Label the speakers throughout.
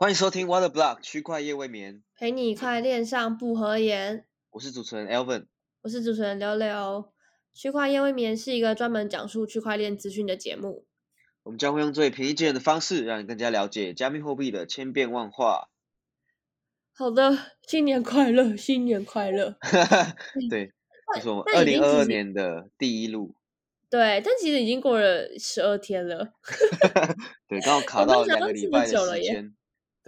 Speaker 1: 欢迎收听 Water Block 区块夜未眠，
Speaker 2: 陪你快恋上不合言。
Speaker 1: 我是主持人 Elvin。
Speaker 2: 我是主持人刘柳。区块夜未眠是一个专门讲述区块链资讯的节目。
Speaker 1: 我们将会用最平易近人的方式，让你更加了解加密货币的千变万化。
Speaker 2: 好的，新年快乐，新年快乐。
Speaker 1: 对，这是我们二零二二年的第一路。
Speaker 2: 对，但其实已经过了十二天了。
Speaker 1: 对，刚好卡到两个礼拜的时间。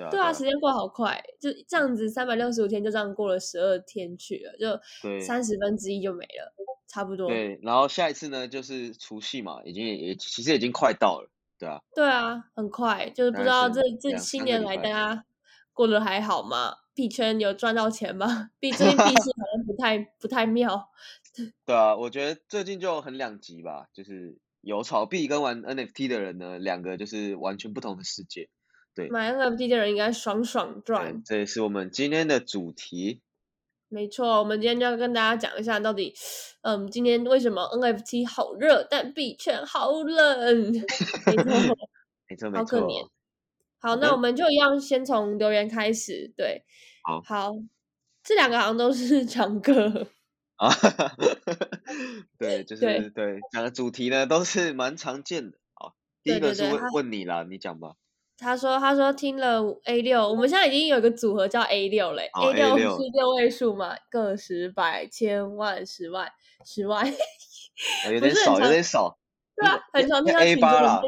Speaker 1: 对啊，
Speaker 2: 对啊，
Speaker 1: 啊
Speaker 2: 时间过好快，就这样子，三百六十五天就这样过了十二天去了，就三十分之一就没了，差不多。
Speaker 1: 对，然后下一次呢就是除夕嘛，已经也也其实已经快到了。对啊，
Speaker 2: 对啊，很快，就是不知道这这
Speaker 1: 两
Speaker 2: 新年来大家过得还好吗？币圈有赚到钱吗？币最近币市好像不太不太妙。
Speaker 1: 对啊，我觉得最近就很两极吧，就是有炒币跟玩 NFT 的人呢，两个就是完全不同的世界。
Speaker 2: 买 NFT 的人应该爽爽
Speaker 1: 对
Speaker 2: 赚。
Speaker 1: 这也是我们今天的主题。
Speaker 2: 没错，我们今天就要跟大家讲一下，到底，嗯，今天为什么 NFT 好热，但币圈好冷？没错，
Speaker 1: 没错没
Speaker 2: 好可怜
Speaker 1: 错。
Speaker 2: 好，那我们就一样先从留言开始。对，
Speaker 1: 好
Speaker 2: 好，这两个好像都是强哥。
Speaker 1: 啊，对，就是对讲的主题呢都是蛮常见的。好，第
Speaker 2: 对
Speaker 1: 一个是问
Speaker 2: 对对他
Speaker 1: 问你啦，你讲吧。
Speaker 2: 他说：“他说听了 A 六，我们现在已经有一个组合叫 A 六嘞、
Speaker 1: 哦
Speaker 2: a 六
Speaker 1: A6
Speaker 2: 是六位数嘛，个十百千万十万十万，
Speaker 1: 呃有点少，有点少。
Speaker 2: 对啊，很常听到
Speaker 1: A 八
Speaker 2: 了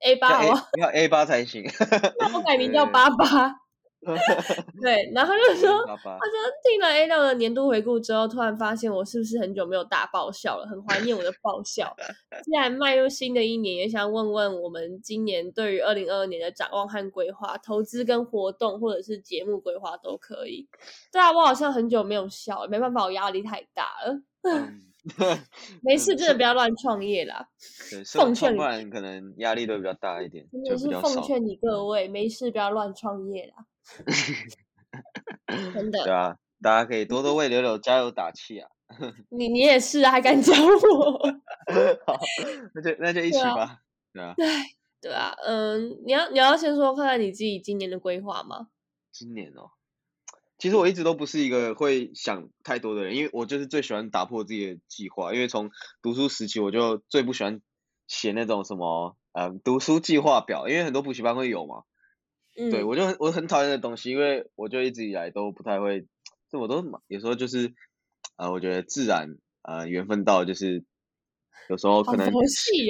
Speaker 2: A 八好？
Speaker 1: 要 A 八才行。
Speaker 2: 那我改名叫八八。对，然后他就说，他说听了 A 六的年度回顾之后，突然发现我是不是很久没有大爆笑了，很怀念我的爆笑。既然迈入新的一年，也想问问我们今年对于二零二二年的展望和规划，投资跟活动或者是节目规划都可以。对啊，我好像很久没有笑了，没办法，我压力太大了。
Speaker 1: 嗯
Speaker 2: 没事，
Speaker 1: 嗯
Speaker 2: 真的不要乱创业啦，
Speaker 1: 对，
Speaker 2: 奉劝你
Speaker 1: 创办人可能压力都比较大一点，
Speaker 2: 真的。是奉劝你各位，没事不要乱创业啦。真的
Speaker 1: 对，啊，大家可以多多为柳柳加油打气啊。
Speaker 2: 你你也是啊，还敢教我？
Speaker 1: 好，那就那就一起
Speaker 2: 对啊
Speaker 1: 吧。对啊，
Speaker 2: 对啊，嗯，你要你要先说看看你自己今年的规划吗？
Speaker 1: 今年哦，其实我一直都不是一个会想太多的人，因为我就是最喜欢打破自己的计划。因为从读书时期我就最不喜欢写那种什么呃读书计划表，因为很多补习班会有嘛。
Speaker 2: 嗯，
Speaker 1: 对我就很我很讨厌的东西，因为我就一直以来都不太会，这我都有时候就是呃，我觉得自然呃缘分到就是有时候可能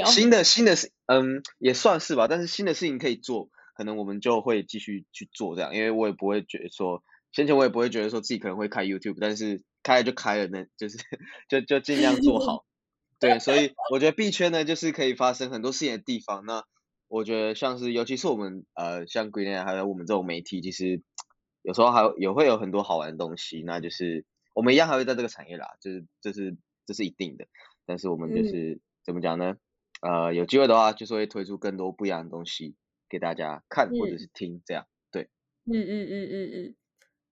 Speaker 1: 新的新的事嗯也算是吧，但是新的事情可以做，可能我们就会继续去做这样，因为我也不会觉得说，先前我也不会觉得说自己可能会开 YouTube，但是开了就开了，那就是 就就尽量做好。对，所以我觉得币圈呢，就是可以发生很多事情的地方。那我觉得像是，尤其是我们呃，像 Green 还有我们这种媒体，其实有时候还有也会有很多好玩的东西。那就是我们一样还会在这个产业啦，就是这是这是一定的。但是我们就
Speaker 2: 嗯
Speaker 1: 是、怎么讲呢？呃，有机会的话，就是会推出更多不一样的东西给大家看或者
Speaker 2: 嗯
Speaker 1: 是听，这样。
Speaker 2: 对嗯嗯嗯嗯嗯，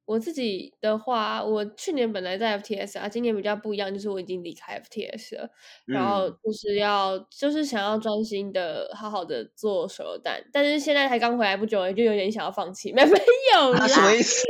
Speaker 2: 我自己的话，我去年本来在 FTS 啊，今年比较不一样，就是我已经离开 FTS 了，然后
Speaker 1: 嗯。
Speaker 2: 就是要就是想要专心的好好的做手榴弹，但是现在才刚回来不久，就有点想要放弃，没 没有啦，
Speaker 1: 啊，什么意思？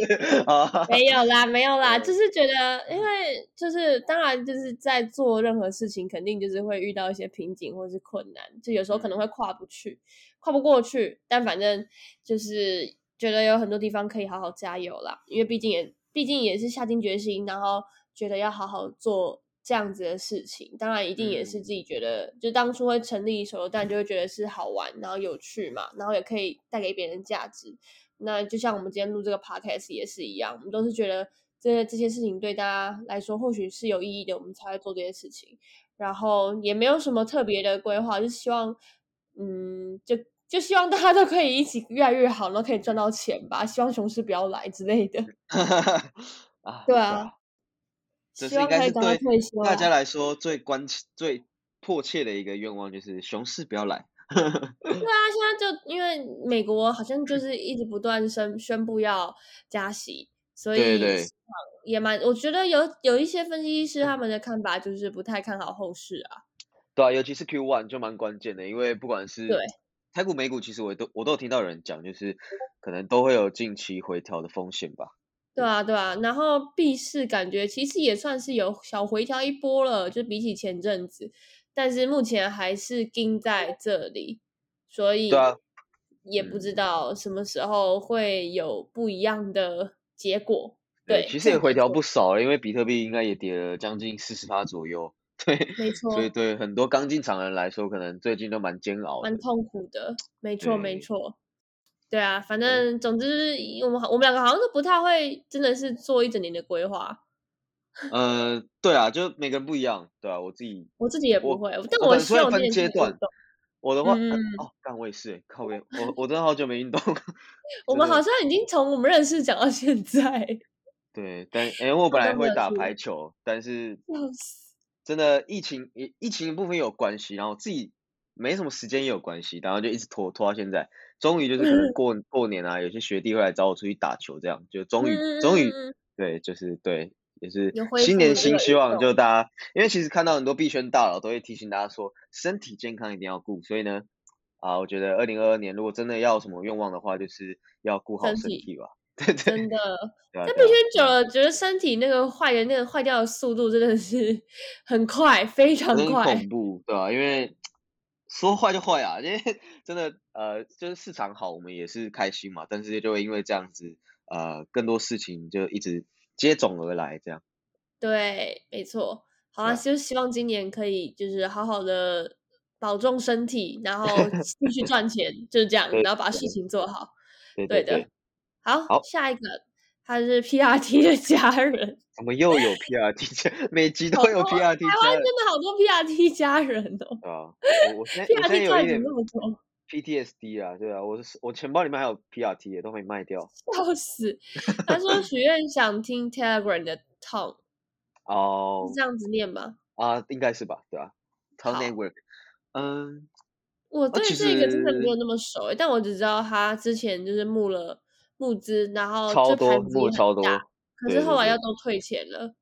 Speaker 1: 啊？
Speaker 2: 没有啦，没有啦，就是觉得，因为就是当然就是在做任何事情，肯定就是会遇到一些瓶颈或是困难，就有时候可能会跨不去，跨不过去，但反正就是觉得有很多地方可以好好加油啦，因为毕竟也毕竟也是下定决心，然后觉得要好好做这样子的事情，当然一定也是
Speaker 1: 嗯
Speaker 2: 自己觉得，就当初会成立手榴弹，就会觉得是好玩，然后有趣嘛，然后也可以带给别人价值。那就像我们今天录这个 podcast 也是一样，我们都是觉得这这些事情对大家来说或许是有意义的，我们才会做这些事情。然后也没有什么特别的规划，就希望，嗯，就就希望大家都可以一起越来越好，然后可以赚到钱吧。希望熊市不要来之类的。
Speaker 1: 啊，
Speaker 2: 对啊，
Speaker 1: 这是应该是对大家来说最关切、最迫切的一个愿望，就是熊市不要来。
Speaker 2: 对啊，现在就因为美国好像就是一直不断宣宣布要加息，所以也蛮，我觉得有有一些分析师他们的看法就是不太看好后市啊。
Speaker 1: 对啊，尤其是 Q one 就蛮关键的，因为不管是
Speaker 2: 对
Speaker 1: 台股、美股其实我都我都有听到有人讲，就是可能都会有近期回调的风险吧。
Speaker 2: 对啊，对啊，然后币市感觉其实也算是有小回调一波了，就比起前阵子，但是目前还是盯在这里，所以也不知道什么时候会有不一样的结果。对，
Speaker 1: 其实也回调
Speaker 2: 不。
Speaker 1: 不少了，因为比特币应该也跌了将近四十趴左右。对，
Speaker 2: 没错
Speaker 1: 所以对很多刚进场的人来说，可能最近都蛮煎熬的
Speaker 2: 蛮。痛苦的，没错没错。对啊，反正总之就是我们我们两个好像都不太会，真的是做一整年的规划。
Speaker 1: 呃，对啊，就每个人不一样，对啊，我自己
Speaker 2: 我自己也不
Speaker 1: 我
Speaker 2: 会，但
Speaker 1: 我
Speaker 2: 希望
Speaker 1: 分阶段。我的话，哦，干我也是欸，靠边，我我真的好久没运动。
Speaker 2: 我们好像已经从我们认识讲到现在，
Speaker 1: 对，但因为我本来会打排球，但是。真的疫情疫疫情的部分也有关系，然后自己没什么时间也有关系，然后就一直拖拖到现在，终于就是可能过过年啊，有些学弟会来找我出去打球，这样就终于
Speaker 2: 嗯
Speaker 1: 终于对，就是对，也是新年新希望，就。大家，因为其实看到很多币圈大佬都会提醒大家说，身体健康一定要顾，所以呢，啊，我觉得二零二二年如果真的要有什么愿望的话，就是要顾好
Speaker 2: 身体
Speaker 1: 吧，对对
Speaker 2: 真的，
Speaker 1: 对啊，
Speaker 2: 在币
Speaker 1: 对啊
Speaker 2: 圈久了，觉得身体那个坏的那个坏掉的速度真的是很快，非常
Speaker 1: 很
Speaker 2: 快
Speaker 1: 恐。怖，对吧、因为说坏就坏啊，因为 真的呃，就是市场好，我们也是开心嘛，但是就会因为这样子，呃，更多事情就一直接踵而来，这样。
Speaker 2: 对，没错。好啊，就希望今年可以就是好好的保重身体，然后 继续赚钱，就是这样，然后把事情做好。
Speaker 1: 对
Speaker 2: 对的
Speaker 1: 对，
Speaker 2: 好，
Speaker 1: 好
Speaker 2: 下一个他是 PRT 的家人，
Speaker 1: 怎么又有 PRT 家，每集都有 PRT
Speaker 2: 台湾，真的好多 PRT 家人哦
Speaker 1: 对啊，我我现在我现在
Speaker 2: ，PRT 赚怎
Speaker 1: 有一点
Speaker 2: 么那么多
Speaker 1: ？PTSD 啊，对啊，我是我钱包里面还有 PRT 也都没卖掉。
Speaker 2: 笑死！他说许愿想听 Telegram 的 Tom，
Speaker 1: 哦
Speaker 2: 是这样子念吧？
Speaker 1: 啊，应该是吧，对啊 t n Network，嗯，
Speaker 2: 我对
Speaker 1: 其
Speaker 2: 这个真的没有那么熟欸，但我只知道他之前就是募了募资，然后
Speaker 1: 超多募超多
Speaker 2: 可是后来要都退钱了。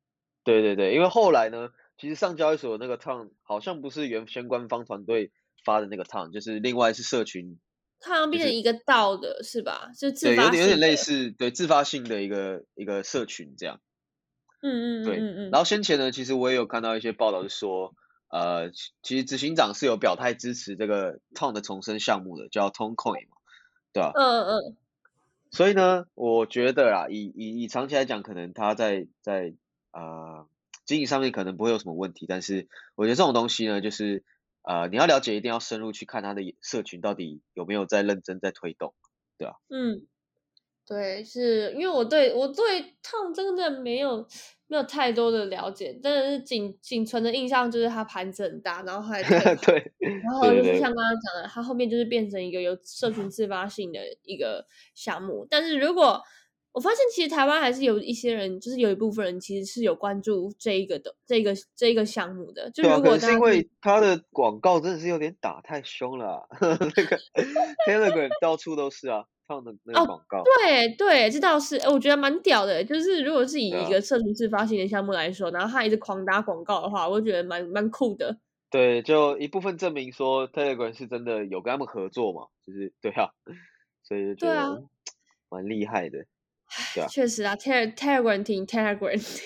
Speaker 1: 对对对，因为后来呢，其实上交易所那个 Town 好像不是原先官方团队发的那个 Town，就是另外是社群，
Speaker 2: 它好像变
Speaker 1: 就是
Speaker 2: 成一个道的是吧？就自
Speaker 1: 发，有
Speaker 2: 发
Speaker 1: 点有点类似，对，自发性的一个一个社群这样。
Speaker 2: 嗯嗯
Speaker 1: 对，
Speaker 2: 嗯嗯嗯，
Speaker 1: 然后先前呢，其实我也有看到一些报道是说，呃，其其实执行长是有表态支持这个 Town 的重生项目的，叫 Tone Coin 嘛，对吧、
Speaker 2: 嗯嗯嗯，
Speaker 1: 所以呢，我觉得啊，以以以长期来讲，可能他在在啊经营上面可能不会有什么问题，但是我觉得这种东西呢，就是呃你要了解，一定要深入去看他的社群到底有没有在认真在推动。
Speaker 2: 对吧嗯，对，是因为我对我对烫真的没有没有太多的了解，但是仅仅存的印象就是它盘子很大，然后还
Speaker 1: 对
Speaker 2: 然后就是像刚刚讲的，它后面就是变成一个有社群自发性的一个项目。但是如果我发现，其实台湾还是有一些人，就是有一部分人其实是有关注这一个的这个这一个项目的。就如
Speaker 1: 可能是因为他的广告真的是有点打太凶了啊、那个 Telegram 到处都是啊，Town 的那个
Speaker 2: 哦
Speaker 1: 广告。
Speaker 2: 对对，这倒是，哎我觉得蛮屌的。就是如果是以一个社群自发行的项目来说，然后他一直狂打广告的话，我觉得蛮蛮酷的。
Speaker 1: 对，就一部分证明说 Telegram 是真的有跟他们合作嘛，就是对啊，所以就觉得蛮厉害的。对啊。
Speaker 2: 确实啊，Tele Telegram 挺 Telegram，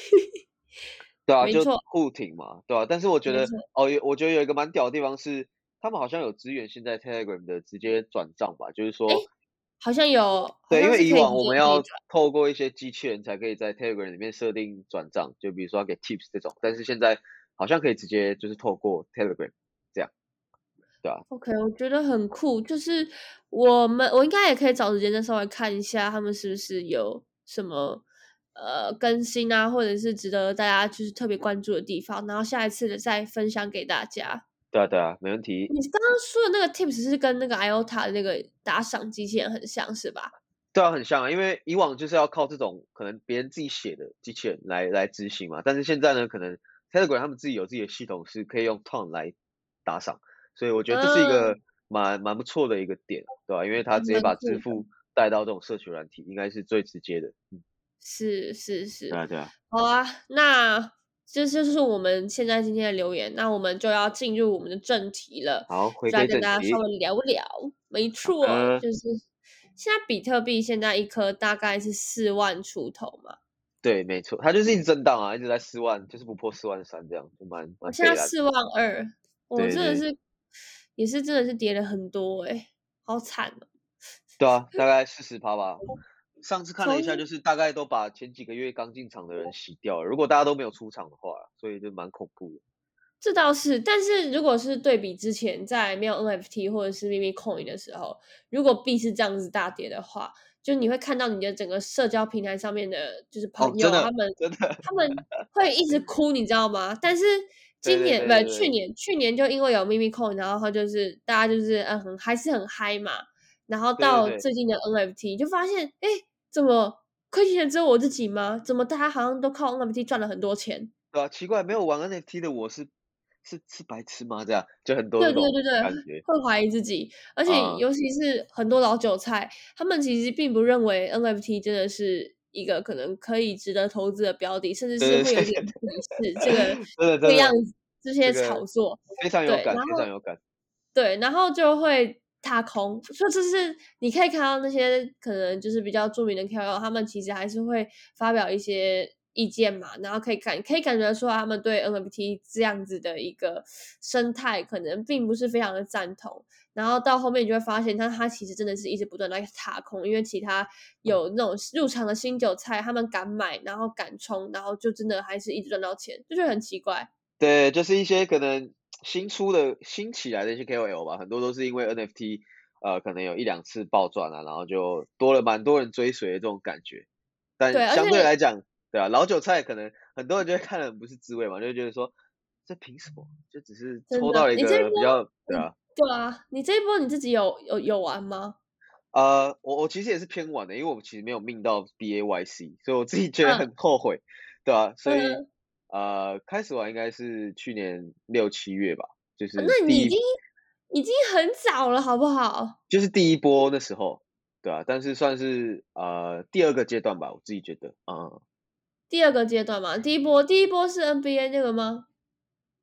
Speaker 1: 对啊，就
Speaker 2: 没错
Speaker 1: 互挺嘛，对啊，但是我觉得哦，有我觉得有一个蛮屌的地方是，他们好像有支援现在 Telegram 的直接转账吧，就是说，
Speaker 2: 好像有，
Speaker 1: 对，因为以往我们要透过一些机器人才可以在 Telegram 里面设定转账，就比如说要给 Tips 这种，但是现在好像可以直接就是透过 Telegram 对啊
Speaker 2: ，OK，我觉得很酷，就是我们我应该也可以找时间再稍微看一下，他们是不是有什么呃更新啊，或者是值得大家就是特别关注的地方，然后下一次的再分享给大家。
Speaker 1: 对啊，对啊，没问题。
Speaker 2: 你刚刚说的那个 Tips 是跟那个 IOTA 的那个打赏机器人很像，是吧？
Speaker 1: 对啊，很像啊，因为以往就是要靠这种可能别人自己写的机器人来来执行嘛，但是现在呢，可能 Telegram 他们自己有自己的系统，是可以用 Ton 来打赏，所以我觉得这是一个蛮蛮不错的一个点，对吧、因为他直接把支付带到这种社群软体，应该是最直接的。嗯，
Speaker 2: 是是是
Speaker 1: 对，啊，对啊，
Speaker 2: 好啊，那这就是我们现在今天的留言，那我们就要进入我们的正题了，
Speaker 1: 好，回
Speaker 2: 就来跟大家稍。微聊聊。没错，
Speaker 1: 嗯
Speaker 2: 就是现在比特币现在一颗大概是四万出头嘛，
Speaker 1: 对，没错，它就是一直震荡啊，一直在四万，就是不破四万三这样，就蛮蛮
Speaker 2: 现。在四万二，我真的是也是真的是跌了很多哎、好惨哦。
Speaker 1: 对啊，大概四十趴吧。上次看了一下，就是大概都把前几个月刚进场的人洗掉了。如果大家都没有出场的话，所以就蛮恐怖的。
Speaker 2: 这倒是，但是如果是对比之前在没有 NFT 或者是秘密 Coin 的时候，如果币是这样子大跌的话，就你会看到你的整个社交平台上面的，就是朋友、
Speaker 1: 哦
Speaker 2: 他们
Speaker 1: 真的，
Speaker 2: 他们会一直哭，你知道吗？但是今年不去年去年就因为有秘密 Coin，然后他就是大家就是嗯很还是很嗨嘛，然后到最近的 NFT 就发现，哎，怎么亏钱的只有我自己吗？怎么大家好像都靠 NFT 赚了很多钱？
Speaker 1: 对啊，奇怪，没有玩 NFT 的我是是是白痴吗？这样就很多
Speaker 2: 对对对对。会怀疑自己，而且
Speaker 1: 啊
Speaker 2: 尤其是很多老韭菜，他们其实并不认为 NFT 真的是一个可能可以值得投资的标的，甚至是会有点鄙视这个这
Speaker 1: 个
Speaker 2: 样子这些炒作。
Speaker 1: 非常有感，非常有感。
Speaker 2: 对，然后就会踏空，说这是你可以看到那些可能就是比较著名的 KOL，他们其实还是会发表一些意见嘛，然后可以感可以感觉出来他们对 NFT 这样子的一个生态可能并不是非常的赞同。然后到后面你就会发现，他他其实真的是一直不断的在踏空，因为其他有那种入场的新韭菜，他们敢买，然后敢冲，然后就真的还是一直赚到钱，就觉得很奇怪。
Speaker 1: 对，就是一些可能新出的、新起来的一些 KOL 吧，很多都是因为 NFT，呃，可能有一两次暴赚啊，然后就多了蛮多人追随的这种感觉。但相对来讲，对啊，老韭菜可能很多人就会看了很不是滋味嘛，就会觉得说，这凭什么？就只是抽到了一个比较，对啊，
Speaker 2: 对啊，你这一波你自己有有有玩吗？
Speaker 1: 呃，我我其实也是偏晚的，因为我其实没有命到 BAYC，所以我自己觉得
Speaker 2: 嗯
Speaker 1: 很后悔，对啊，所以
Speaker 2: 嗯
Speaker 1: 呃，开始玩应该是去年六七月吧，就是
Speaker 2: 哦那你已经已经很早了，好不好？
Speaker 1: 就是第一波那时候，对啊，但是算是呃第二个阶段吧，我自己觉得，嗯，
Speaker 2: 第二个阶段嘛，第一波第一波是 NBA 那个吗？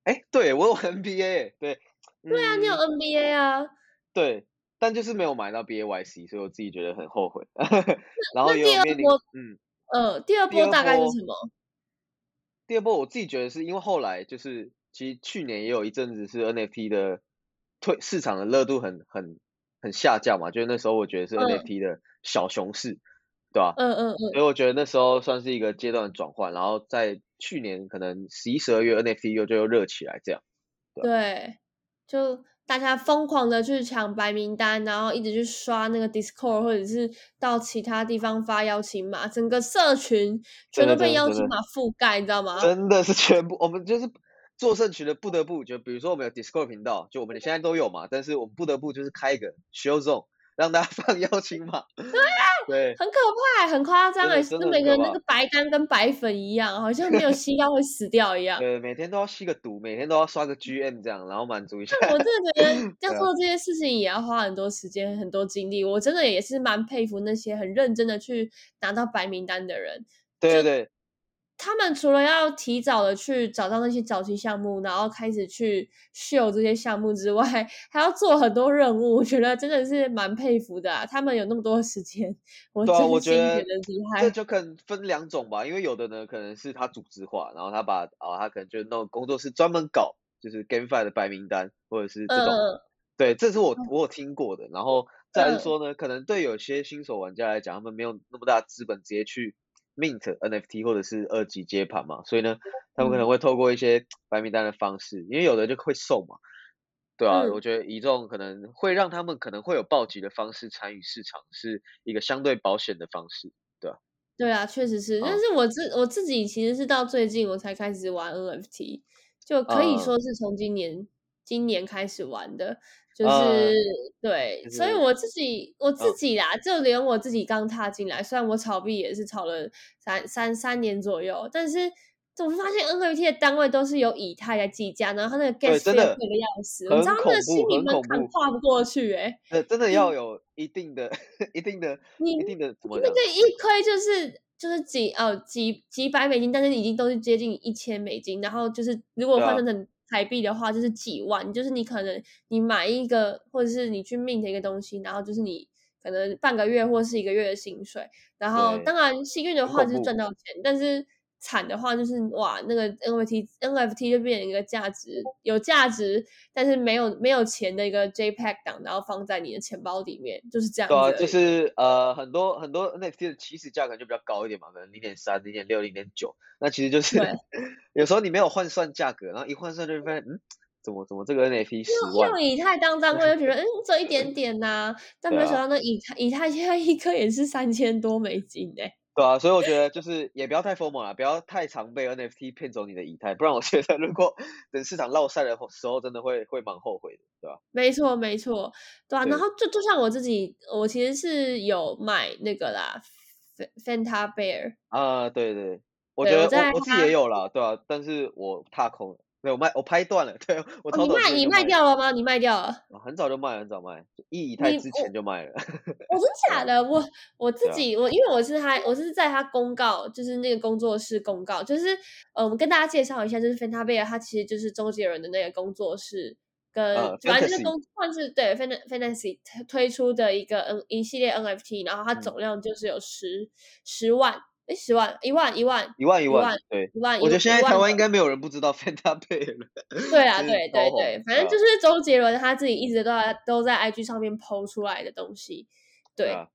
Speaker 1: 哎，对我有 NBA，对，
Speaker 2: 对啊，你有
Speaker 1: 嗯
Speaker 2: NBA 啊。
Speaker 1: 对，但就是没有买到 BAYC，所以我自己觉得很后悔，然后
Speaker 2: 第二波
Speaker 1: 嗯，
Speaker 2: 呃，第二波大概是什么？
Speaker 1: 第二波我自己觉得是因为后来就是其实去年也有一阵子是 NFT 的退市场的热度很很很下降嘛，就是那时候我觉得是
Speaker 2: 嗯
Speaker 1: NFT 的小熊市，对吧？
Speaker 2: 嗯嗯嗯，
Speaker 1: 所以我觉得那时候算是一个阶段的转换，然后在去年可能十一、十二月 NFT 又就又热起来，这样。
Speaker 2: 对，就大家疯狂的去抢白名单，然后一直去刷那个 Discord，或者是到其他地方发邀请码，整个社群全都被邀请码覆盖，你知道吗？
Speaker 1: 真的是全部，我们就是做社群的不得不，就比如说我们有 Discord 频道，就我们现在都有嘛，但是我们不得不就是开一个 Show Zone，让大家 放邀请码。对啊，对，
Speaker 2: 很可怕，很夸张哎，
Speaker 1: 真的
Speaker 2: 就每个人那个白单跟白粉一样，好像没有吸到会死掉一样。
Speaker 1: 对，每天都要吸个毒，每天都要刷个 GM 这样，然后满足一下。
Speaker 2: 我真的觉得 要做这些事情也要花很多时间、很多精力。我真的也是蛮佩服那些很认真的去拿到白名单的人。
Speaker 1: 对对对，
Speaker 2: 他们除了要提早的去找到那些早期项目，然后开始去秀这些项目之外，还要做很多任务。我觉得真的是蛮佩服的啊！他们有那么多时间，我
Speaker 1: 对啊，
Speaker 2: 真
Speaker 1: 我觉得
Speaker 2: 心觉得厉
Speaker 1: 这。就可能分两种吧，因为有的呢可能是他组织化，然后他把啊、他可能就那种工作室专门搞就是 GameFi 的白名单，或者是这种，
Speaker 2: 嗯，
Speaker 1: 对，这是我我有听过的。然后再说呢，可能对有些新手玩家来讲，他们没有那么大的资本直接去 mint NFT 或者是二级接盘嘛，所以呢，他们可能
Speaker 2: 嗯
Speaker 1: 会透过一些白名单的方式，因为有的就会送嘛。对啊，
Speaker 2: 嗯
Speaker 1: 我觉得以这种可能会让他们可能会有暴击的方式参与市场，是一个相对保险的方式。
Speaker 2: 对啊，确实是。但
Speaker 1: 嗯
Speaker 2: 是我自我自己其实是到最近我才开始玩 NFT，就可以
Speaker 1: 嗯
Speaker 2: 说是从今年今年开始玩的，就是、
Speaker 1: 嗯
Speaker 2: 对，
Speaker 1: 就是
Speaker 2: 所以我自己我自
Speaker 1: 嗯
Speaker 2: 己啦，就连我自己刚踏进来，虽然我炒币也是炒了三三三年左右，但是。我发现 NFT 的单位都是有以太来计价，然后它那个 gas
Speaker 1: 真
Speaker 2: 费
Speaker 1: 的
Speaker 2: 贵的要死，我
Speaker 1: 很
Speaker 2: 知道那个心理门
Speaker 1: 很恐怖
Speaker 2: 槛跨不过去、欸，哎，
Speaker 1: 那真的要有一定的、一定的、
Speaker 2: 你
Speaker 1: 一定的怎么讲？
Speaker 2: 那个一亏就是就是几呃几几百美金，但是已经都是接近一千美金，然后就是如果换算成台币的话，就是几万，就是你可能你买一个，或者是你去 mint 一个东西，然后就是你可能半个月或是一个月的薪水。然后当然幸运的话就是赚到钱，但是惨的话就是哇，那个 NFT NFT 就变成一个价值有价值，但是没有没有钱的一个 JPEG 档，然后放在你的钱包里面，就是这样子
Speaker 1: 对啊，就是呃很多很多 NFT 的起始价格就比较高一点嘛，可能零点三、零点六、零点九，那其实就是 有时候你没有换算价格，然后一换算就会发现，嗯，怎么怎么这个 NFT 十万
Speaker 2: 用？以太当单位就觉得，嗯，这一点点呐、但没想到那以太以太现在一颗也是三千多美金哎、
Speaker 1: 对啊，所以我觉得就是也不要太疯魔了，不要太常被 NFT 骗走你的以太，不然我觉得如果 等市场落赛的时候，真的会会蛮后悔的，对吧、
Speaker 2: 没错没错，对啊。
Speaker 1: 对
Speaker 2: 然后就就像我自己，我其实是有买那个啦，F-，Fanta Bear，
Speaker 1: 啊？对对，我觉得
Speaker 2: 我
Speaker 1: 我我自己也有啦，对啊，但是我踏空了，对我卖我拍断了，对我
Speaker 2: 哦，你卖你卖掉了吗？你卖掉了？
Speaker 1: 啊很早就卖了，很早卖一以太之前就卖了。
Speaker 2: 我，真假的？我我自己我因为我是他，我是在他公告，就是那个工作室公告，就是呃，我们跟大家介绍一下，就是 Fanta Bear，它其实就是周杰伦的那个工作室。跟
Speaker 1: 呃
Speaker 2: 反正就是公算是对 Fan Fantasy 推推出的一个 N 一系列 NFT，然后它
Speaker 1: 嗯
Speaker 2: 总量就是有十十万，诶，十万一万一万
Speaker 1: 一万一
Speaker 2: 一万
Speaker 1: 万，对，
Speaker 2: 一万，
Speaker 1: 我觉得现在台湾应
Speaker 2: 该
Speaker 1: 该没有人不知道 Fanta Bear 了。
Speaker 2: 对啊，对对对，反正就是周杰伦他自己一直都在都在 IG 上面抛出来的东西，对。
Speaker 1: 啊，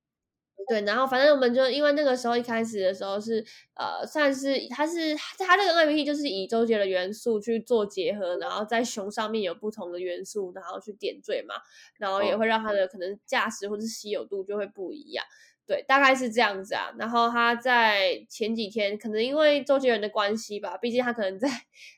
Speaker 2: 对，然后反正我们就因为那个时候一开始的时候是呃，算是他是他这个 NFT 就是以周杰的元素去做结合，然后在熊上面有不同的元素，然后去点缀嘛，然后也
Speaker 1: 哦
Speaker 2: 会让它的可能价值或者稀有度就会不一样。对，大概是这样子啊。然后他在前几天，可能因为周杰伦的关系吧，毕竟他可能在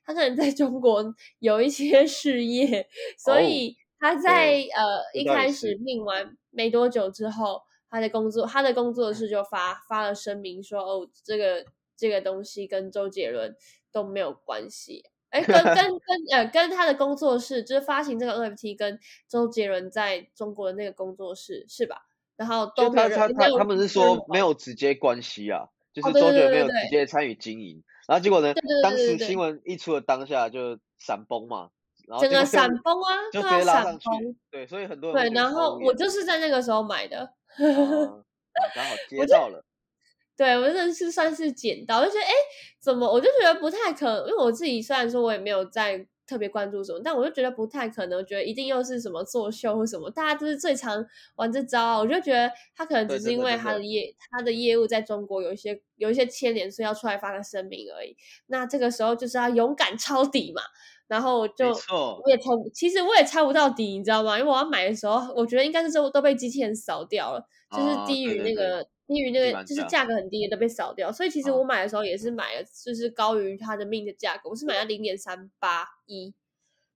Speaker 2: 他可能在中国有一些事业，所
Speaker 1: 哦
Speaker 2: 以他在、呃一开始
Speaker 1: 是
Speaker 2: 命完没多久之后，他的工作他的工作室就发发了声明说，哦，这个这个东西跟周杰伦都没有关系。哎，跟跟 跟呃，跟他的工作室，就是发行这个 NFT，跟周杰伦在中国的那个工作室是吧？然后都
Speaker 1: 就
Speaker 2: 没有
Speaker 1: 他他他他们是说没有直接关系啊，就是周杰伦没有直接参与经营，然后结果呢当时新闻一出的当下就闪崩嘛，然后
Speaker 2: 整个闪崩啊，
Speaker 1: 就
Speaker 2: 对啊，闪
Speaker 1: 直接拉上去
Speaker 2: 崩。，
Speaker 1: 对，所以很。多人
Speaker 2: 对，然后我就是在那个时候买的，
Speaker 1: 刚好接到了，
Speaker 2: 对我真的是算是捡到，就觉得哎，怎么我就觉得不太可能，因为我自己虽然说我也没有在特别关注什么，但我就觉得不太可能，我觉得一定又是什么作秀或什么，大家就是最常玩这招啊，我就觉得他可能只是因为他的业他的业务在中国有一些有一些牵连，所以要出来发个声明而已。那这个时候就是要勇敢抄底嘛，然后我就我也抄，其实我也抄不到底，你知道吗？因为我要买的时候，我觉得应该是都都被机器人扫掉了，就是
Speaker 1: 啊
Speaker 2: 低于那个低于那个就是
Speaker 1: 价
Speaker 2: 价格很低的都被扫掉，所以其实
Speaker 1: 啊
Speaker 2: 我买的时候也是买了，就是高于它的命的价格，我是买了零点三八一，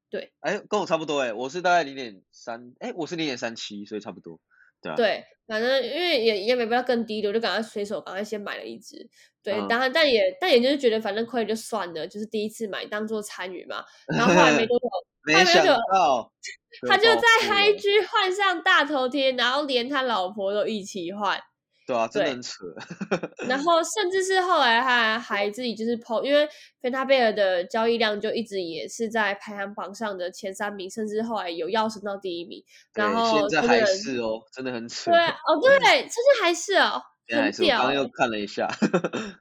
Speaker 2: 对。
Speaker 1: 哎，跟我差不多哎，我是大概零点三，哎，我是零点三七，所以差不多，对啊，
Speaker 2: 对，反正因为也也没办法更低的，我就赶快随手赶快先买了一只，对，
Speaker 1: 嗯
Speaker 2: 当然但也但也就是觉得反正亏了就算了，就是第一次买当做参与嘛，然后后来没多久。
Speaker 1: 没想
Speaker 2: 后来没多久
Speaker 1: 到
Speaker 2: 他就在
Speaker 1: 爆哭了
Speaker 2: IG 换上大头贴，然后连他老婆都一起换，
Speaker 1: 对啊，真的很扯，
Speaker 2: 然后甚至是后来他还自己就是 PO，因为芬塔贝尔的交易量就一直也是在排行榜上的前三名，甚至后来有要升到第一名。然后
Speaker 1: 现在还是哦，真的很扯，
Speaker 2: 对哦，对，现在还是哦，很屌欸。
Speaker 1: 刚又看了一下，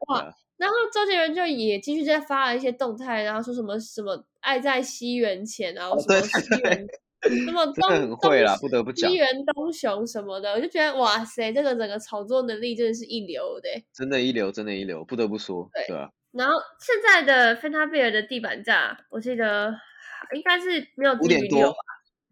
Speaker 2: 哇然后周杰伦就也继续在发了一些动态，然后说什么什么爱在西元前，然后
Speaker 1: 哦
Speaker 2: 什么西元 什么
Speaker 1: 真的很会啦，不得不讲
Speaker 2: 西，元东雄什么的，我就觉得哇塞，这个整个炒作能力真的是一流的欸。
Speaker 1: 真的一流，真的一流，不得不说，
Speaker 2: 对
Speaker 1: 对啊，
Speaker 2: 然后现在的芬塔贝尔的地板价，我记得应该是没有
Speaker 1: 五点
Speaker 2: 低于六
Speaker 1: 多，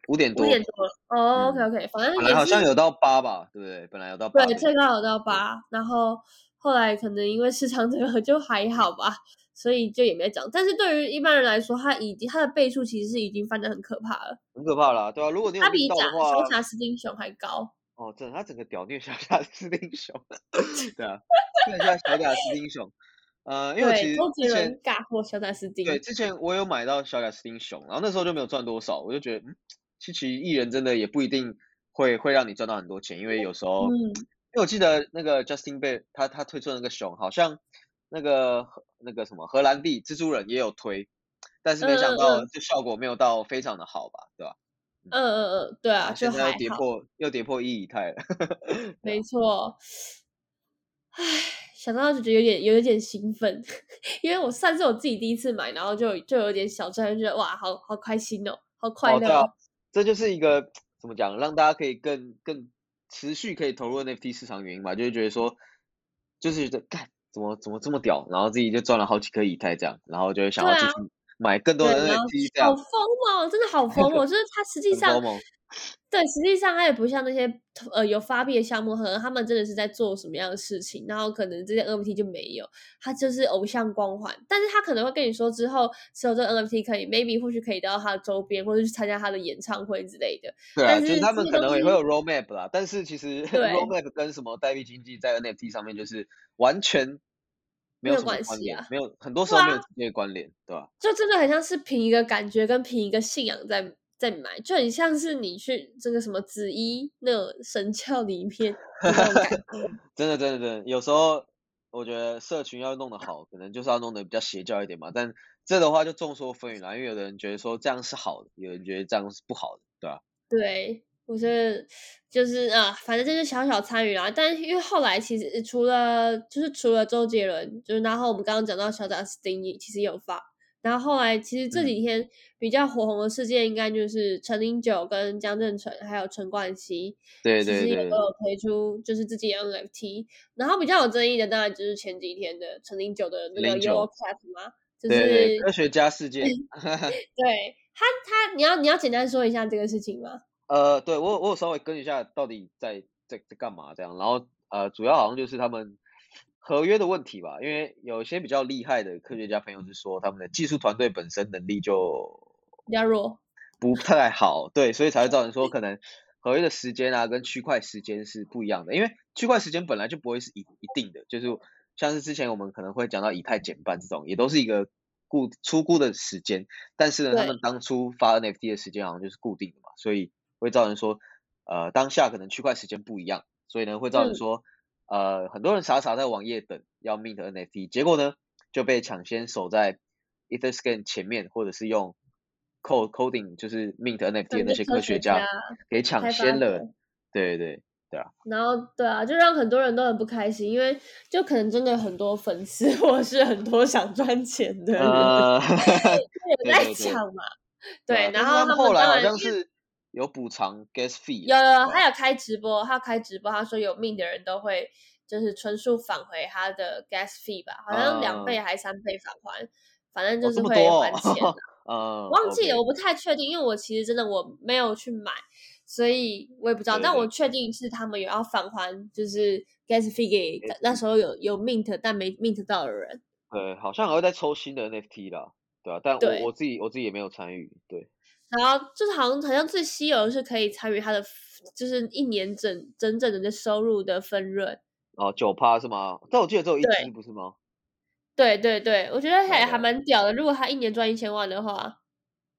Speaker 1: 五点多，
Speaker 2: 五点多了。哦，OK
Speaker 1: 嗯
Speaker 2: OK，反正
Speaker 1: 本来
Speaker 2: 也
Speaker 1: 好像有到八吧，对不对？本来有到八
Speaker 2: 对，最高有到八，然后后来可能因为市场这个就还好吧，所以就也没讲。但是对于一般人来说，它已经它的倍数其实是已经翻得很可怕了，
Speaker 1: 很可怕啦，对啊，如果你有
Speaker 2: 它比假
Speaker 1: 遇到的话，
Speaker 2: 小贾斯汀熊还高。
Speaker 1: 哦，真的，他整个屌虐 小贾斯汀熊，对啊，看一下小贾斯汀熊，呃，因为我其
Speaker 2: 对，
Speaker 1: 实之前
Speaker 2: 伦尬货小贾斯汀。
Speaker 1: 对之前我有买到小贾斯汀熊，然后那时候就没有赚多少，我就觉得，嗯，其实艺人真的也不一定会会让你赚到很多钱，因为有时候，
Speaker 2: 嗯，
Speaker 1: 因为我记得那个 Justin Bieber 他他推出的那个熊，好像那个荷那个什么荷兰弟蜘蛛人也有推，但是没想到这效果没有到非常的好吧，对吧？
Speaker 2: 嗯嗯嗯，对啊，就
Speaker 1: 现在
Speaker 2: 还好，
Speaker 1: 又跌破又跌破一以太了，
Speaker 2: 没错。唉，想到就觉得有点有一点兴奋，因为我算是我自己第一次买，然后就就有点小赚，就觉得哇，好好开心哦，好快
Speaker 1: 哦，对啊
Speaker 2: 乐哦。，
Speaker 1: 这就是一个怎么讲，让大家可以更更持续可以投入 NFT 市场原因吧，就是觉得说，就是觉得干怎么怎么这么屌，然后自己就赚了好几颗以太这样，然后就会想要继续买更多，的
Speaker 2: 然后
Speaker 1: NFT 这样，
Speaker 2: 好疯哦，真的好疯哦！就是他实际上。对，实际上它也不像那些呃有发币的项目，可能他们真的是在做什么样的事情，然后可能这些 NFT 就没有，它就是偶像光环。但是他可能会跟你说之后持有这 NFT 可以，maybe 或许可以得到他的周边，或者去参加他的演唱会之类的。
Speaker 1: 对啊，
Speaker 2: 但
Speaker 1: 就是是他们可能也会有 roadmap 啦，但是其实，roadmap 跟什么代币经济在 NFT 上面就是完全没
Speaker 2: 没有关系啊。
Speaker 1: 没有很多时候没有直接关联，对吧？
Speaker 2: 就真的很像是凭一个感觉跟凭一个信仰在在买，就很像是你去这个什么紫衣那种神教里面的 那种感觉。
Speaker 1: 真的真的真的，有时候我觉得社群要弄得好，可能就是要弄得比较邪教一点嘛。但这的话就众说纷纭啦，因为有的人觉得说这样是好的，有人觉得这样是不好的，对吧？
Speaker 2: 对，我觉得就是啊，反正就是小小参与啦。但因为后来其实除了就是除了周杰伦，就是然后我们刚刚讲到小贾斯汀也其实也有发，然后后来其实这
Speaker 1: 嗯，
Speaker 2: 几天比较火红的事件，应该就是陈零九跟江正成还有陈冠希，
Speaker 1: 对对
Speaker 2: 其实也都，有推出就是自己的 NFT。然后比较有争议的，当然就是前几天的陈零九的那个
Speaker 1: 零
Speaker 2: Yellow
Speaker 1: 九
Speaker 2: ，Cap 嘛，就
Speaker 1: 对对，
Speaker 2: 是
Speaker 1: 科学家事件。
Speaker 2: 对他他你要你要简单说一下这个事情吗？
Speaker 1: 呃，对我有我有稍微跟一下到底在在在干嘛这样，然后呃，主要好像就是他们合约的问题吧，因为有些比较厉害的科学家朋友是说他们的技术团队本身能力就
Speaker 2: 比较弱。
Speaker 1: 不太好，对，所以才会造成说可能合约的时间啊跟区块时间是不一样的，因为区块时间本来就不会是一一定的，就是像是之前我们可能会讲到以太减半这种，也都是一个固出估的时间，但是呢，他，们当初发 NFT 的时间好像就是固定的嘛，所以会造成说，呃，当下可能区块时间不一样，所以呢会造成
Speaker 2: 嗯，
Speaker 1: 说，呃，很多人傻傻在网页等要 mint NFT，结果呢就被抢先守在 EtherScan 前面，或者是用 code coding 就是 mint NFT 的那些
Speaker 2: 科
Speaker 1: 科学家、给抢先了，
Speaker 2: 者，
Speaker 1: 对对对啊，
Speaker 2: 然后对啊，就让很多人都很不开心，因为就可能真的很多粉丝 或者是很多想赚钱的人，
Speaker 1: 呃，
Speaker 2: 就有在抢嘛。
Speaker 1: 对啊，
Speaker 2: 对，然后他
Speaker 1: 他们后来好像是有补偿 gas fee
Speaker 2: 有
Speaker 1: 啊，
Speaker 2: 有，他有开直播，他有开直播，他说有命的人都会就是纯属返回他的 gas fee 吧，好像两倍
Speaker 1: 嗯，
Speaker 2: 还三倍返还，反正
Speaker 1: 哦
Speaker 2: 就是会还钱啊。
Speaker 1: 哦，嗯
Speaker 2: 忘记了我不太确定，因为我其实真的我没有去买，所以我也不知道。
Speaker 1: 对对，
Speaker 2: 但我确定是他们有要返还，就是 gas fee 给那时候有有 mint 但没 mint 到的人。
Speaker 1: 对，好像还会再抽新的 NFT 啦，对啊，但我，我自己我自己也没有参与，对，
Speaker 2: 然后就是好像好像最稀有的是可以参与他的，就是一年整整整的收入的分润。
Speaker 1: 哦，九趴是吗？但我记得只有一只不是吗？
Speaker 2: 对对对，我觉得还还
Speaker 1: 对对，
Speaker 2: 蛮屌的。如果他一年赚一千万的话，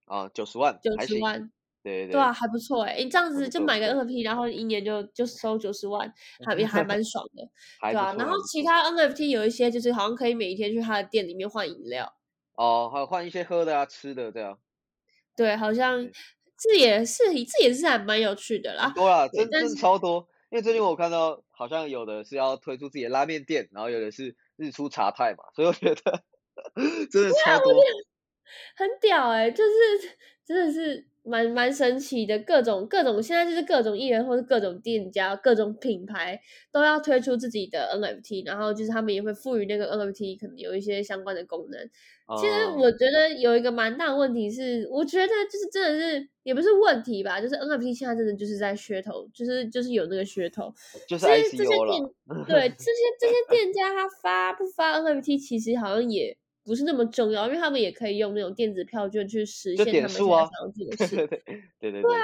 Speaker 1: 啊，九十万
Speaker 2: 九，十万，
Speaker 1: 对对
Speaker 2: 对啊，还不错哎。你这样子就买个
Speaker 1: 错
Speaker 2: ，NFT，然后一年就就收九十万，还也还蛮爽的。对啊，然后。其他 NFT 有一些就是好像可以每一天去他的店里面换饮料，
Speaker 1: 哦，还有换一些喝的啊、吃的这样，
Speaker 2: 对，好像
Speaker 1: 对，
Speaker 2: 这也是这也是还蛮有趣的啦。
Speaker 1: 很多啦，真真的
Speaker 2: 是
Speaker 1: 超多。因为最近我看到好像有的是要推出自己的拉面店，然后有的是日出茶派嘛，所以我觉得 真的超多。
Speaker 2: 很屌哎、就是真的是蛮蛮神奇的，各种各种现在就是各种艺人或者各种店家、各种品牌都要推出自己的 NFT，然后就是他们也会赋予那个 NFT 可能有一些相关的功能。其实
Speaker 1: 嗯，
Speaker 2: 我觉得有一个蛮大的问题是，我觉得就是真的是也不是问题吧，就是 NFT 现在真的就是在噱头，就是就是有那个噱头。
Speaker 1: 就是
Speaker 2: 这些。店对这些这些店家他发不发 NFT，其实好像也不是那么重要，因为他们也可以用那种电子票券去实现他们想要做 的
Speaker 1: 对
Speaker 2: 事。
Speaker 1: 对对对对
Speaker 2: 对啊，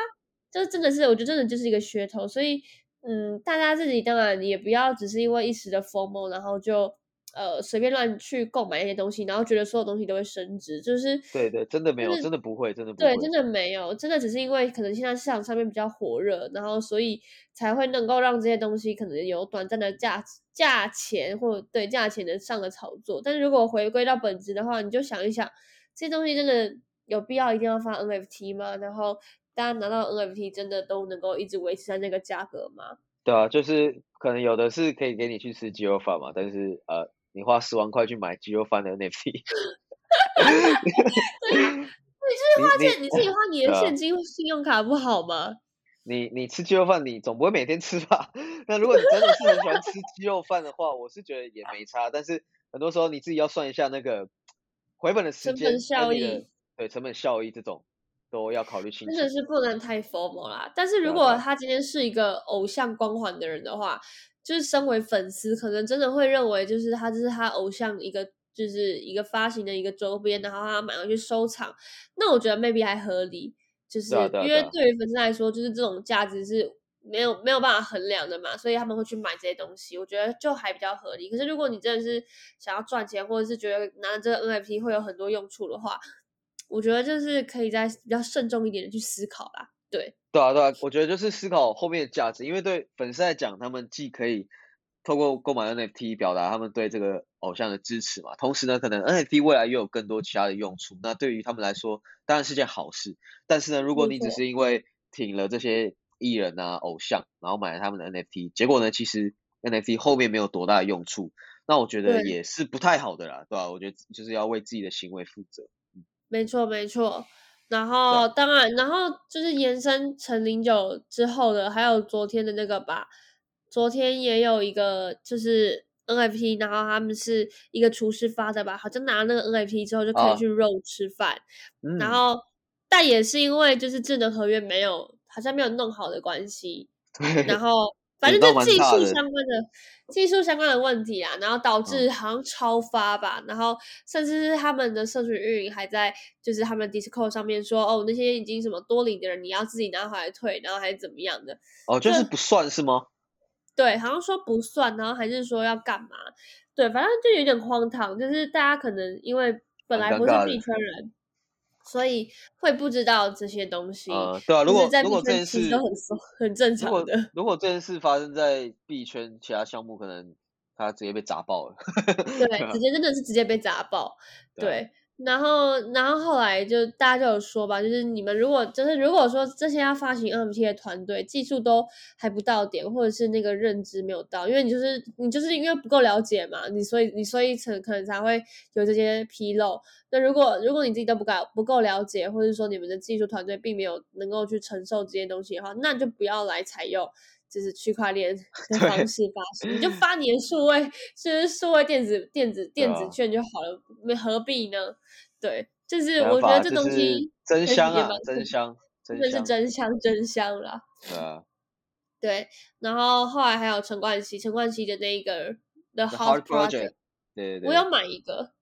Speaker 2: 这真的是，我觉得真的就是一个噱头，所以嗯，大家自己当然也不要只是因为一时的 FOMO，然后就呃随便乱去购买一些东西，然后觉得所有东西都会升值，就是
Speaker 1: 对对，真的没有，
Speaker 2: 就是
Speaker 1: 真的不会，真的不
Speaker 2: 对，
Speaker 1: 会。
Speaker 2: 真的没有，真的只是因为可能现在市场上面比较火热，然后所以才会能够让这些东西可能有短暂的价价钱或对价钱的上的炒作。但是如果回归到本质的话，你就想一想，这些东西真的有必要一定要发 NFT 吗？然后大家拿到 NFT 真的都能够一直维持在那个价格吗？
Speaker 1: 对啊，就是可能有的是可以给你去吃鸡肉饭嘛，但是呃，你花十万块去买鸡肉饭的 NFT，
Speaker 2: 你就是花
Speaker 1: 你
Speaker 2: 钱，你自己花你的现金信用卡不好吗？
Speaker 1: 你你吃鸡肉饭，你总不会每天吃吧？那如果你真的是很喜欢吃鸡肉饭的话，我是觉得也没差。但是很多时候你自己要算一下那个回本的时
Speaker 2: 成
Speaker 1: 间
Speaker 2: 效益
Speaker 1: 对成本效益这种都要考虑清楚
Speaker 2: 真。的是不能太 formal 啦。但是如果他今天是一个偶像光环的人的话，就是身为粉丝，可能真的会认为，就是他这是他偶像一个，就是一个发行的一个周边，然后他买回去收藏。那我觉得 maybe 还合理，就是因为
Speaker 1: 对
Speaker 2: 于粉丝来说，就是这种价值是没有没有办法衡量的嘛，所以他们会去买这些东西，我觉得就还比较合理。可是如果你真的是想要赚钱，或者是觉得拿这个 NFT 会有很多用处的话，我觉得就是可以再比较慎重一点的去思考啦。对，
Speaker 1: 对啊，对啊，我觉得就是思考后面的价值，因为对粉丝来讲，他们既可以透过购买 NFT 表达他们对这个偶像的支持嘛，同时呢，可能 NFT 未来又有更多其他的用处，那对于他们来说当然是件好事。但是呢，如果你只是因为挺了这些艺人啊、偶像，然后买了他们的 NFT，结果呢，其实 NFT 后面没有多大的用处，那我觉得也是不太好的啦，对吧、我觉得就是要为自己的行为负责。
Speaker 2: 没错没错。然
Speaker 1: 啊
Speaker 2: 后当然，然后就是延伸成零九之后的，还有昨天的那个吧，昨天也有一个就是 NFT，然后他们是一个厨师发的吧，好像拿那个 NFT 之后就可以
Speaker 1: 啊。
Speaker 2: 去肉吃饭，
Speaker 1: 嗯，
Speaker 2: 然后但也是因为就是智能合约没有好像没有弄好的关系，然后反正就技术相关的技术相关的问题啊，然后导
Speaker 1: 嗯
Speaker 2: 致好像超发吧，然后甚至是他们的社群运营还在就是他们 Discord 上面说哦那些已经什么多领的人你要自己拿回来退，然后还是怎么样的，
Speaker 1: 哦，就是不算是吗？
Speaker 2: 对，好像说不算，然后还是说要干嘛？对，反正就有点荒唐，就是大家可能因为本来不是币圈人，所以会不知道这些东西。
Speaker 1: 呃，对啊，如果
Speaker 2: 在
Speaker 1: 如果这件事
Speaker 2: 都很熟很正
Speaker 1: 如果
Speaker 2: 常的。
Speaker 1: 如果这件事发生在币圈其他项目，可能他直接被砸爆了。
Speaker 2: 对，直接真的是直接被砸爆。
Speaker 1: 对啊
Speaker 2: 对，然后然后后来就大家就有说吧，就是你们如果就是如果说这些要发行 NFT 的团队技术都还不到点，或者是那个认知没有到，因为你就是你就是因为不够了解嘛，你所以你所以才可能才会有这些纰漏。那如果如果你自己都不够不够了解，或者说你们的技术团队并没有能够去承受这些东西的话，那就不要来采用就是区块链 的方式发行，你就发你的数位就是数位电子电子电子
Speaker 1: 啊
Speaker 2: 券就好了，没何必呢？对，就是我觉得这东西
Speaker 1: 真香啊真香，真
Speaker 2: 真的是，真香真香啦。
Speaker 1: 对啊
Speaker 2: 对，然后后来还有陈冠希，陈冠希的那一个 Heart
Speaker 1: Hard Project，对对对。
Speaker 2: 我有买一个。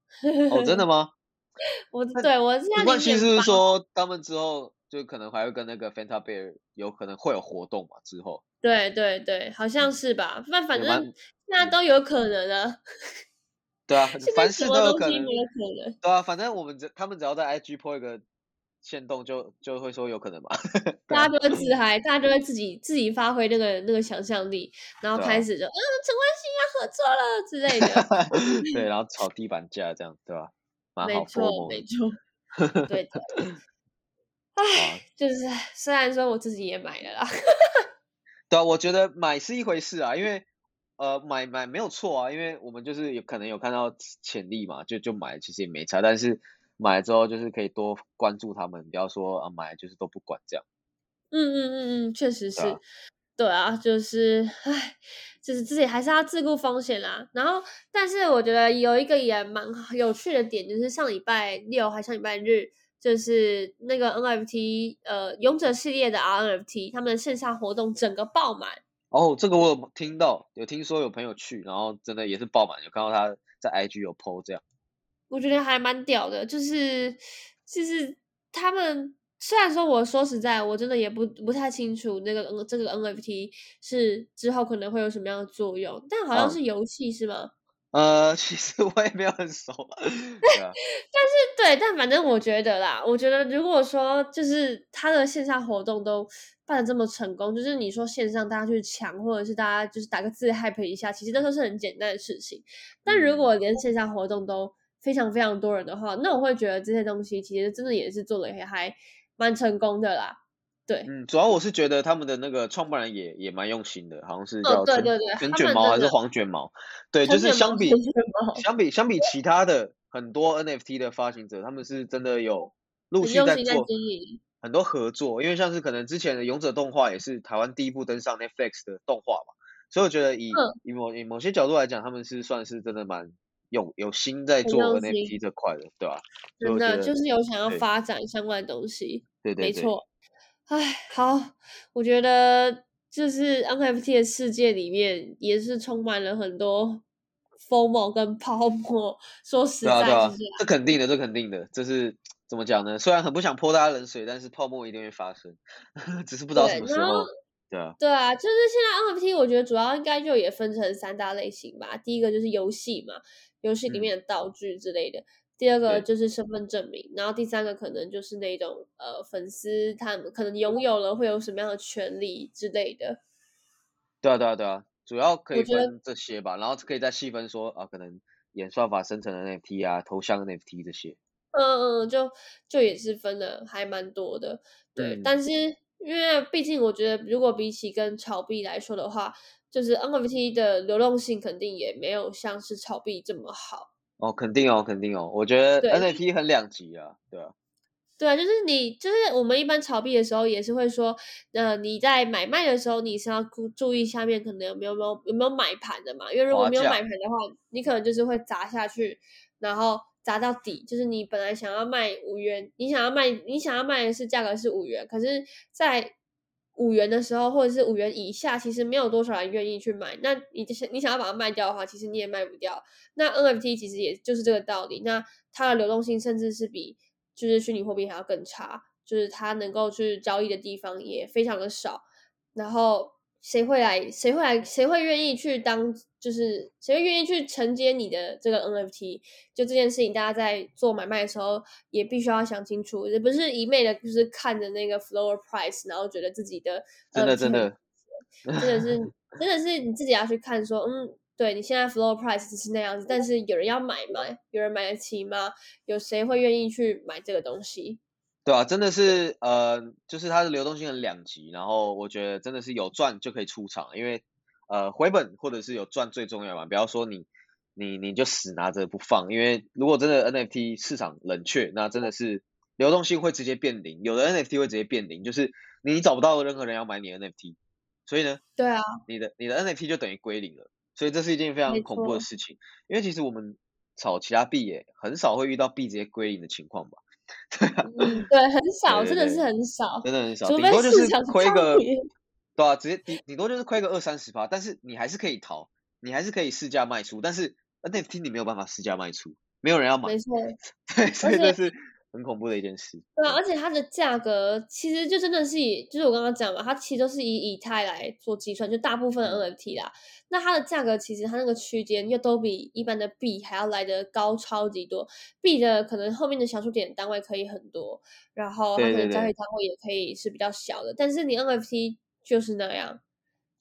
Speaker 1: 哦，真的吗？
Speaker 2: 我对我现在
Speaker 1: 陈冠希是不是说他们之后就可能还会跟那个 Fanta Bear 有可能会有活动嘛？之后
Speaker 2: 对对对，好像是吧？那反正
Speaker 1: 也蛮
Speaker 2: 现在都有可能的，
Speaker 1: 对啊，凡事都有可能。对啊，反正我们只他们只要在 IG po 一个限动就就会说有可能嘛，
Speaker 2: 大家就会自嗨，大家都会自己自己发挥那个那个想象力，然后开始就嗯，陈冠希要合作了之类的。
Speaker 1: 对，然后炒地板价这样，对吧？蛮好
Speaker 2: 没错
Speaker 1: ，promo
Speaker 2: 没错，对的。唉
Speaker 1: 啊，
Speaker 2: 就是虽然说我自己也买了啦，
Speaker 1: 对啊，我觉得买是一回事啊，因为呃买买没有错啊，因为我们就是有可能有看到潜力嘛，就就买，其实也没差，但是买了之后就是可以多关注他们，不要说啊买就是都不管这样。
Speaker 2: 嗯嗯嗯嗯，确实是
Speaker 1: 对啊，
Speaker 2: 就是唉，就是自己还是要自顾风险啦。然后，但是我觉得有一个也蛮有趣的点，就是上礼拜六还上礼拜日，就是那个 NFT 呃勇者系列的 RNFT，他们的线下活动整个爆满。
Speaker 1: 哦，这个我有听到，有听说有朋友去，然后真的也是爆满，有看到他在 IG 有 PO 这样。
Speaker 2: 我觉得还蛮屌的，就是就是他们虽然说我说实在，我真的也不不太清楚那个 N 这个 NFT 是之后可能会有什么样的作用，但好像
Speaker 1: 嗯
Speaker 2: 是游戏是吗？
Speaker 1: 呃，其实我也没有很熟，对啊，但是
Speaker 2: 对，但反正我觉得啦，我觉得如果说就是他的线下活动都办的这么成功，就是你说线上大家去抢，或者是大家就是打个字 happy 一下，其实那都是很简单的事情。但如
Speaker 1: 嗯
Speaker 2: 果连线下活动都非常非常多人的话，那我会觉得这些东西其实真的也是做的也还蛮成功的啦。对，
Speaker 1: 嗯，主要我是觉得他们的那个创办人也也蛮用心的，好像是叫
Speaker 2: 对对对，
Speaker 1: 卷卷毛还是黄卷毛？对，就是相比相比相比其他的很多 NFT 的发行者，他们是真的有陆续在做很多合作，因为像是可能之前的勇者动画也是台湾第一部登上 Netflix 的动画嘛，所以我觉得以以某以某些角度来讲，他们是算是真的蛮有有心在做 NFT 这块的，对吧？
Speaker 2: 真的就是有想要发展相关的东西，
Speaker 1: 对对，
Speaker 2: 没错。哎，好，我觉得就是 NFT 的世界里面也是充满了很多 FOMO 跟泡沫。说实在，
Speaker 1: 对啊，这肯定的，这肯定的，这是怎么讲呢？虽然很不想泼大家冷水，但是泡沫一定会发生，只是不知道什么时候。对啊，
Speaker 2: 对啊，就是现在 NFT，我觉得主要应该就也分成三大类型吧。第一个就是游戏嘛，游戏里面的道具之类的。第二个就是身份证明，然后第三个可能就是那种呃粉丝他们可能拥有了会有什么样的权利之类的。
Speaker 1: 对啊对啊对啊，主要可以分这些吧，然后可以再细分说啊，可能演算法生成的 NFT 啊，头像 NFT 这些。
Speaker 2: 嗯嗯，就就也是分的还蛮多的，对。但是因为毕竟我觉得，如果比起跟炒币来说的话，就是 NFT 的流动性肯定也没有像是炒币这么好。
Speaker 1: 哦，肯定哦，肯定哦，我觉得 NFT 很两极啊，对啊，
Speaker 2: 对啊，就是你，就是我们一般炒币的时候也是会说，呃，你在买卖的时候你是要注注意下面可能有没有没有有没有买盘的嘛，因为如果没有买盘的话，你可能就是会砸下去，然后砸到底，就是你本来想要卖五元，你想要卖你想要卖的是价格是五元，可是，在五元的时候，或者是五元以下，其实没有多少人愿意去买。那你就是你想要把它卖掉的话，其实你也卖不掉。那 NFT 其实也就是这个道理。那它的流动性甚至是比就是虚拟货币还要更差，就是它能够去交易的地方也非常的少。然后。谁会来？谁会来？谁会愿意去当？就是谁会愿意去承接你的这个 NFT？就这件事情，大家在做买卖的时候也必须要想清楚，也不是一昧的，就是看着那个 floor price，然后觉得自己的
Speaker 1: 真的真的
Speaker 2: 真的是 真的是你自己要去看，说嗯，对你现在 floor price 是那样子，但是有人要买吗？有人买得起吗？有谁会愿意去买这个东西？
Speaker 1: 对啊，真的是呃，就是它的流动性很两极，然后我觉得真的是有赚就可以出场，因为呃回本或者是有赚最重要嘛，不要说你你你就死拿着不放，因为如果真的 NFT 市场冷却，那真的是流动性会直接变零，有的 NFT 会直接变零，就是你找不到任何人要买你 NFT，所以呢，
Speaker 2: 对啊，
Speaker 1: 你的你的 NFT 就等于归零了，所以这是一件非常恐怖的事情，因为其实我们炒其他币也很少会遇到币直接归零的情况吧。
Speaker 2: 嗯，对，很少，真的是很少，
Speaker 1: 真的很少，顶多就是亏个，对啊，直接顶顶多就是亏个二三十趴，但是你还是可以逃，你还是可以市价卖出，但是 NFT 你没有办法市价卖出，没有人要买，
Speaker 2: 没错，
Speaker 1: 对，所以这是。很恐怖的一件事。
Speaker 2: 对啊，而且它的价格其实就真的是以，就是我刚刚讲嘛，它其实都是以以太来做计算，就大部分的 NFT 啦。那它的价格其实它那个区间又都比一般的币还要来得高超级多。币的可能后面的小数点单位可以很多，然后它可能交易单位也可以是比较小的。但是你 NFT 就是那样，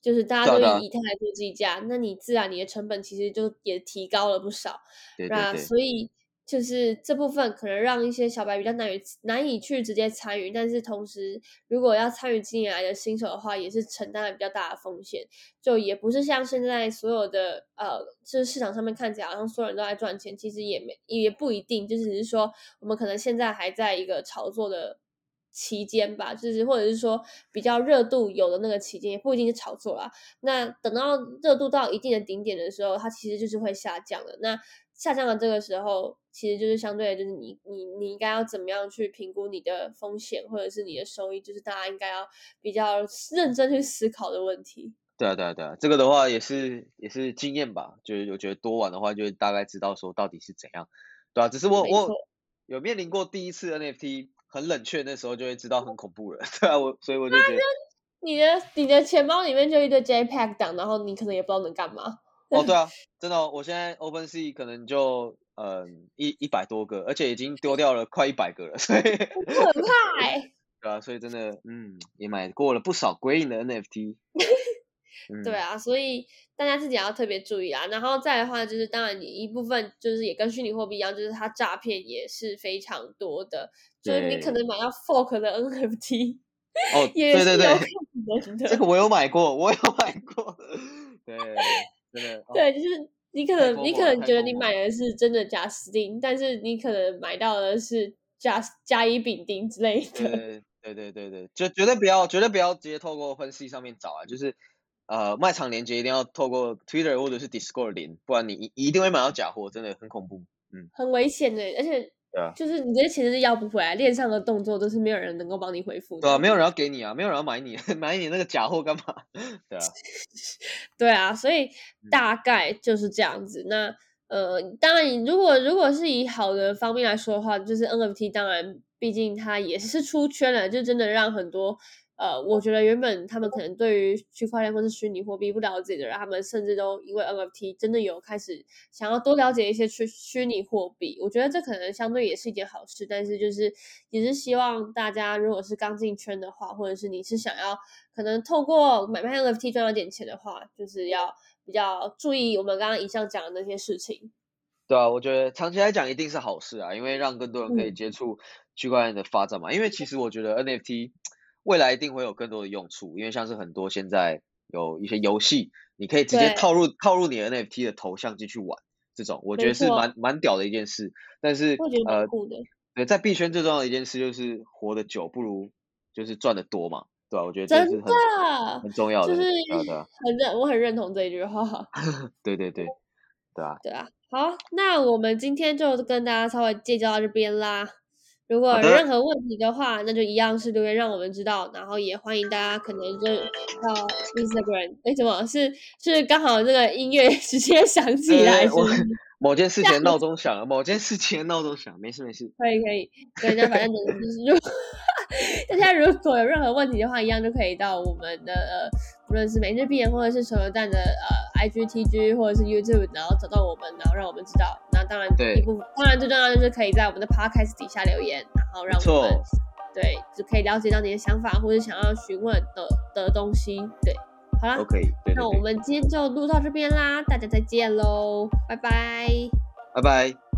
Speaker 2: 就是大家都以以太来做计价，那你自然你的成本其实就也提高了不少。
Speaker 1: 那
Speaker 2: 所以。就是这部分可能让一些小白比较难以难以去直接参与，但是同时如果要参与进来的新手的话，也是承担了比较大的风险。就也不是像现在所有的呃，就是市场上面看起来好像所有人都在赚钱，其实也没也不一定，就只是说我们可能现在还在一个炒作的期间吧，就是或者是说比较热度有的那个期间，也不一定是炒作啦。那等到热度到一定的顶点的时候，它其实就是会下降的。那下降的这个时候。其实就是相对，就是你你你应该要怎么样去评估你的风险，或者是你的收益，就是大家应该要比较认真去思考的问题。
Speaker 1: 对啊，对啊，对啊，这个的话也是也是经验吧，就是我觉得多玩的话，就大概知道说到底是怎样，对啊，只是我我有面临过第一次 NFT 很冷却，那时候就会知道很恐怖了，对啊，我所以我就觉得
Speaker 2: 你的你的钱包里面就一堆 JPEG 档，然后你可能也不知道能干嘛。
Speaker 1: 哦，对啊，真的，我现在 OpenSea 可能就。嗯，一一百多个，而且已经丢掉了快一百个了，所以
Speaker 2: 很怕。
Speaker 1: 对啊，所以真的，嗯，也买过了不少归隐的 NFT。
Speaker 2: 对啊，所以大家自己要特别注意啊。然后再的话，就是当然你一部分就是也跟虚拟货币一样，就是它诈骗也是非常多的。就是你可能买到 Fork 的 NFT，
Speaker 1: 对对对，
Speaker 2: 的。
Speaker 1: 这个我有买过，我有 买过。对，真的。
Speaker 2: 对，就是你可能你可能觉得你买的是真的假斯汀，但是你可能买到的是假甲乙丙丁之类
Speaker 1: 的。对对对对，就绝对不要绝对不要直接透过分析上面找啊，就是呃卖场链接一定要透过 Twitter 或者是 Discord 连，不然你一一定会买到假货，真的很恐怖，嗯，
Speaker 2: 很危险的，而且
Speaker 1: 对啊，
Speaker 2: 就是你这些钱是要不回来，链上的动作都是没有人能够帮你回复，
Speaker 1: 对啊，没有人要给你啊，没有人要买你 买你那个假货干嘛？对啊，
Speaker 2: 对啊，所以大概就是这样子。那呃，当然，如果如果是以好的方面来说的话，就是 NFT 当然。毕竟它也是出圈了，就真的让很多呃，我觉得原本他们可能对于区块链或是虚拟货币不了解的人，他们甚至都因为 NFT 真的有开始想要多了解一些虚虚拟货币。我觉得这可能相对也是一件好事，但是就是也是希望大家如果是刚进圈的话，或者是你是想要可能透过买卖 NFT 赚到点钱的话，就是要比较注意我们刚刚以上讲的那些事情。
Speaker 1: 对啊，我觉得长期来讲一定是好事啊，因为让更多人可以接触。区块链的发展嘛，因为其实我觉得 NFT 未来一定会有更多的用处，因为像是很多现在有一些游戏，你可以直接套入套入你 NFT 的头像进去玩，这种我觉得是蛮蛮屌的一件事。但是呃，对，在币圈最重要的一件事就是活得久不如就是赚得多嘛，对吧？我觉得这是很很重要的，
Speaker 2: 就是，很认我很认同这一句话。
Speaker 1: 对对对，对啊，
Speaker 2: 对啊。好，那我们今天就跟大家稍微介绍到这边啦。如果有任何问题的话，那就一样是留言让我们知道，然后也欢迎大家可能就到 Instagram，哎，怎么？是是刚好这个音乐 直接响起来，是
Speaker 1: 某件事情闹钟响了，某件事情闹钟响，没事没事，
Speaker 2: 可以可以，对，那反正就是。大家如果有任何问题的话，一样就可以到我们的呃，不论是每日必言或者是手游站的呃 IGTG 或者是 YouTube，然后找到我们，然后让我们知道。那当然，一部分当然最重要就是可以在我们的 Podcast 底下留言，然后让我们对就可以了解到你的想法或者想要询问的的东西。对，好啦
Speaker 1: ，OK，
Speaker 2: 那我们今天就录到这边啦，大家再见喽，拜拜，
Speaker 1: 拜拜。